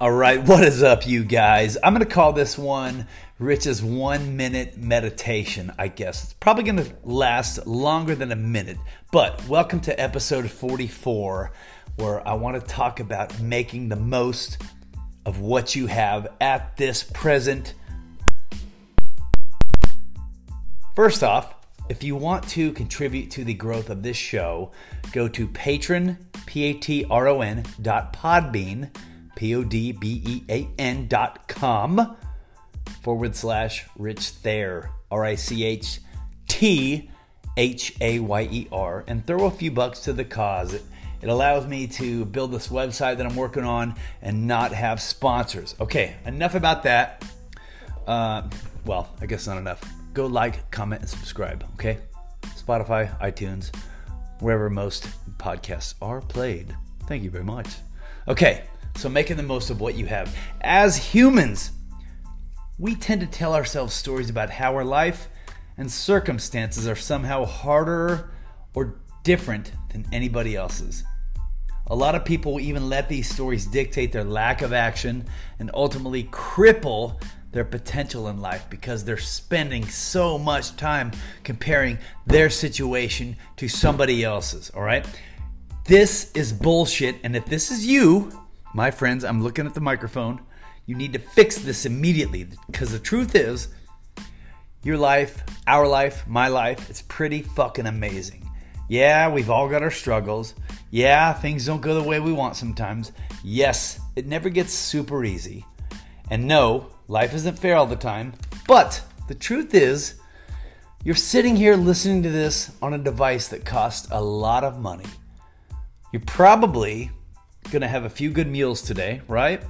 All right, what is up, you guys? I'm going to call this one Rich's one minute meditation, I guess. It's probably going to last longer than a minute, but welcome to episode 44, where I want to talk about making the most of what you have at this present. First off, if you want to contribute to the growth of this show, go to patron, P-A-T-R-O-N dot podbean, P-O-D-B-E-A-N dot com forward slash Rich Thayer, R-I-C-H-T-H-A-Y-E-R, and throw a few bucks to the cause. It, it allows me to build this website that I'm working on and not have sponsors. Okay, enough about that. Uh, well, I guess not enough go like, comment, and subscribe, okay? Spotify, iTunes, wherever most podcasts are played. Thank you very much. Okay, so making the most of what you have. As humans, we tend to tell ourselves stories about how our life and circumstances are somehow harder or different than anybody else's. A lot of people even let these stories dictate their lack of action and ultimately cripple their potential in life because they're spending so much time comparing their situation to somebody else's, all right? This is bullshit. And if this is you, my friends, I'm looking at the microphone. You need to fix this immediately because the truth is, your life, our life, my life, it's pretty fucking amazing. Yeah, we've all got our struggles. Yeah, things don't go the way we want sometimes. Yes, it never gets super easy. And no, life isn't fair all the time. But the truth is, you're sitting here listening to this on a device that costs a lot of money. You're probably to have a few good meals today, right?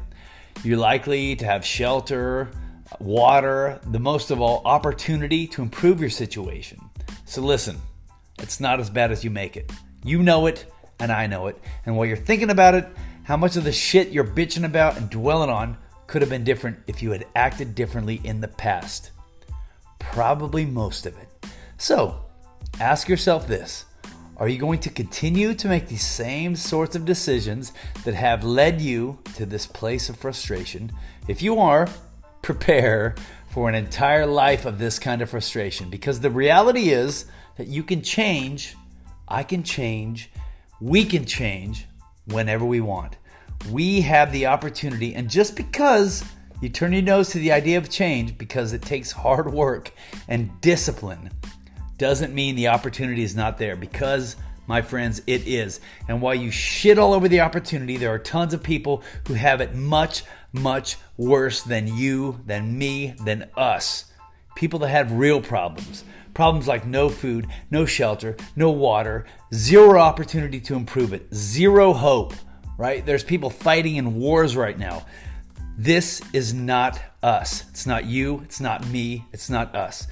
You're likely to have shelter, water, the most of all, opportunity to improve your situation. So listen, it's not as bad as you make it. You know it, and I know it. And while you're thinking about it, how much of the shit you're bitching about and dwelling on could have been different if you had acted differently in the past? Probably most of it. So, ask yourself this Are you going to continue to make the same sorts of decisions that have led you to this place of frustration? If you are, prepare for an entire life of this kind of frustration because the reality is that you can change, I can change, we can change whenever we want we have the opportunity, and just because you turn your nose to the idea of change because it takes hard work and discipline doesn't mean the opportunity is not there because my friends, it is. And while you shit all over the opportunity, there are tons of people who have it much, much worse than you, than me, than us. People that have real problems. Problems like no food, no shelter, no water, zero opportunity to improve it, zero hope right? There's people fighting in wars right now. This is not us. It's not you. It's not me. It's not us.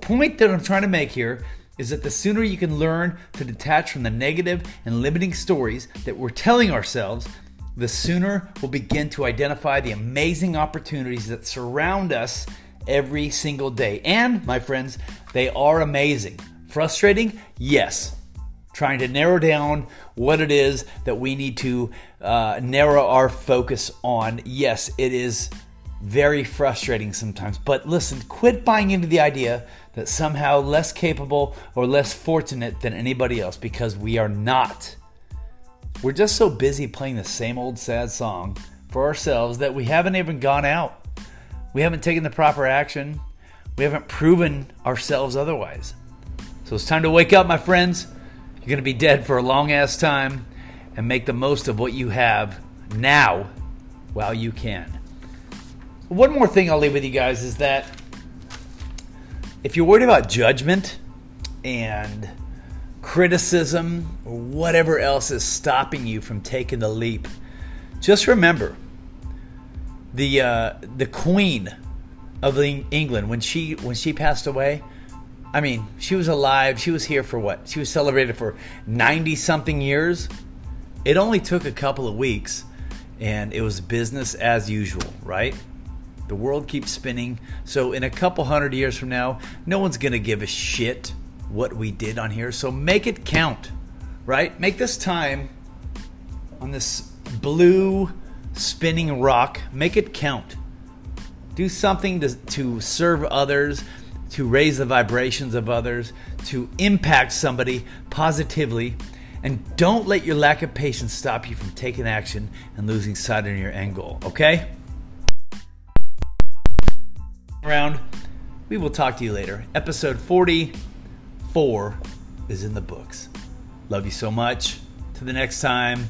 Point that I'm trying to make here is that the sooner you can learn to detach from the negative and limiting stories that we're telling ourselves, the sooner we'll begin to identify the amazing opportunities that surround us every single day. And, my friends, they are amazing. Frustrating? Yes trying to narrow down what it is that we need to uh, narrow our focus on. Yes, it is very frustrating sometimes, but listen, quit buying into the idea that somehow less capable or less fortunate than anybody else because we are not. We're just so busy playing the same old sad song for ourselves that we haven't even gone out. We haven't taken the proper action. We haven't proven ourselves otherwise. So it's time to wake up, my friends. You're going to be dead for a long ass time and make the most of what you have now while you can. One more thing I'll leave with you guys is that if you're worried about judgment and criticism or whatever else is stopping you from taking the leap, just remember the uh, the Queen of England when she when she passed away I mean, she was alive. She was here for what? She was celebrated for 90 something years. It only took a couple of weeks and it was business as usual, right? The world keeps spinning. So, in a couple hundred years from now, no one's going to give a shit what we did on here. So, make it count, right? Make this time on this blue spinning rock, make it count. Do something to, to serve others, to raise the vibrations of others, to impact somebody positively. And don't let your lack of patience stop you from taking action and losing sight of your end goal, okay? Around. We will talk to you later. Episode 44 is in the books. Love you so much. To the next time,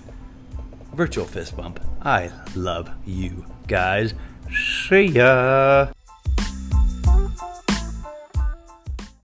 virtual fist bump. I love you guys. See ya.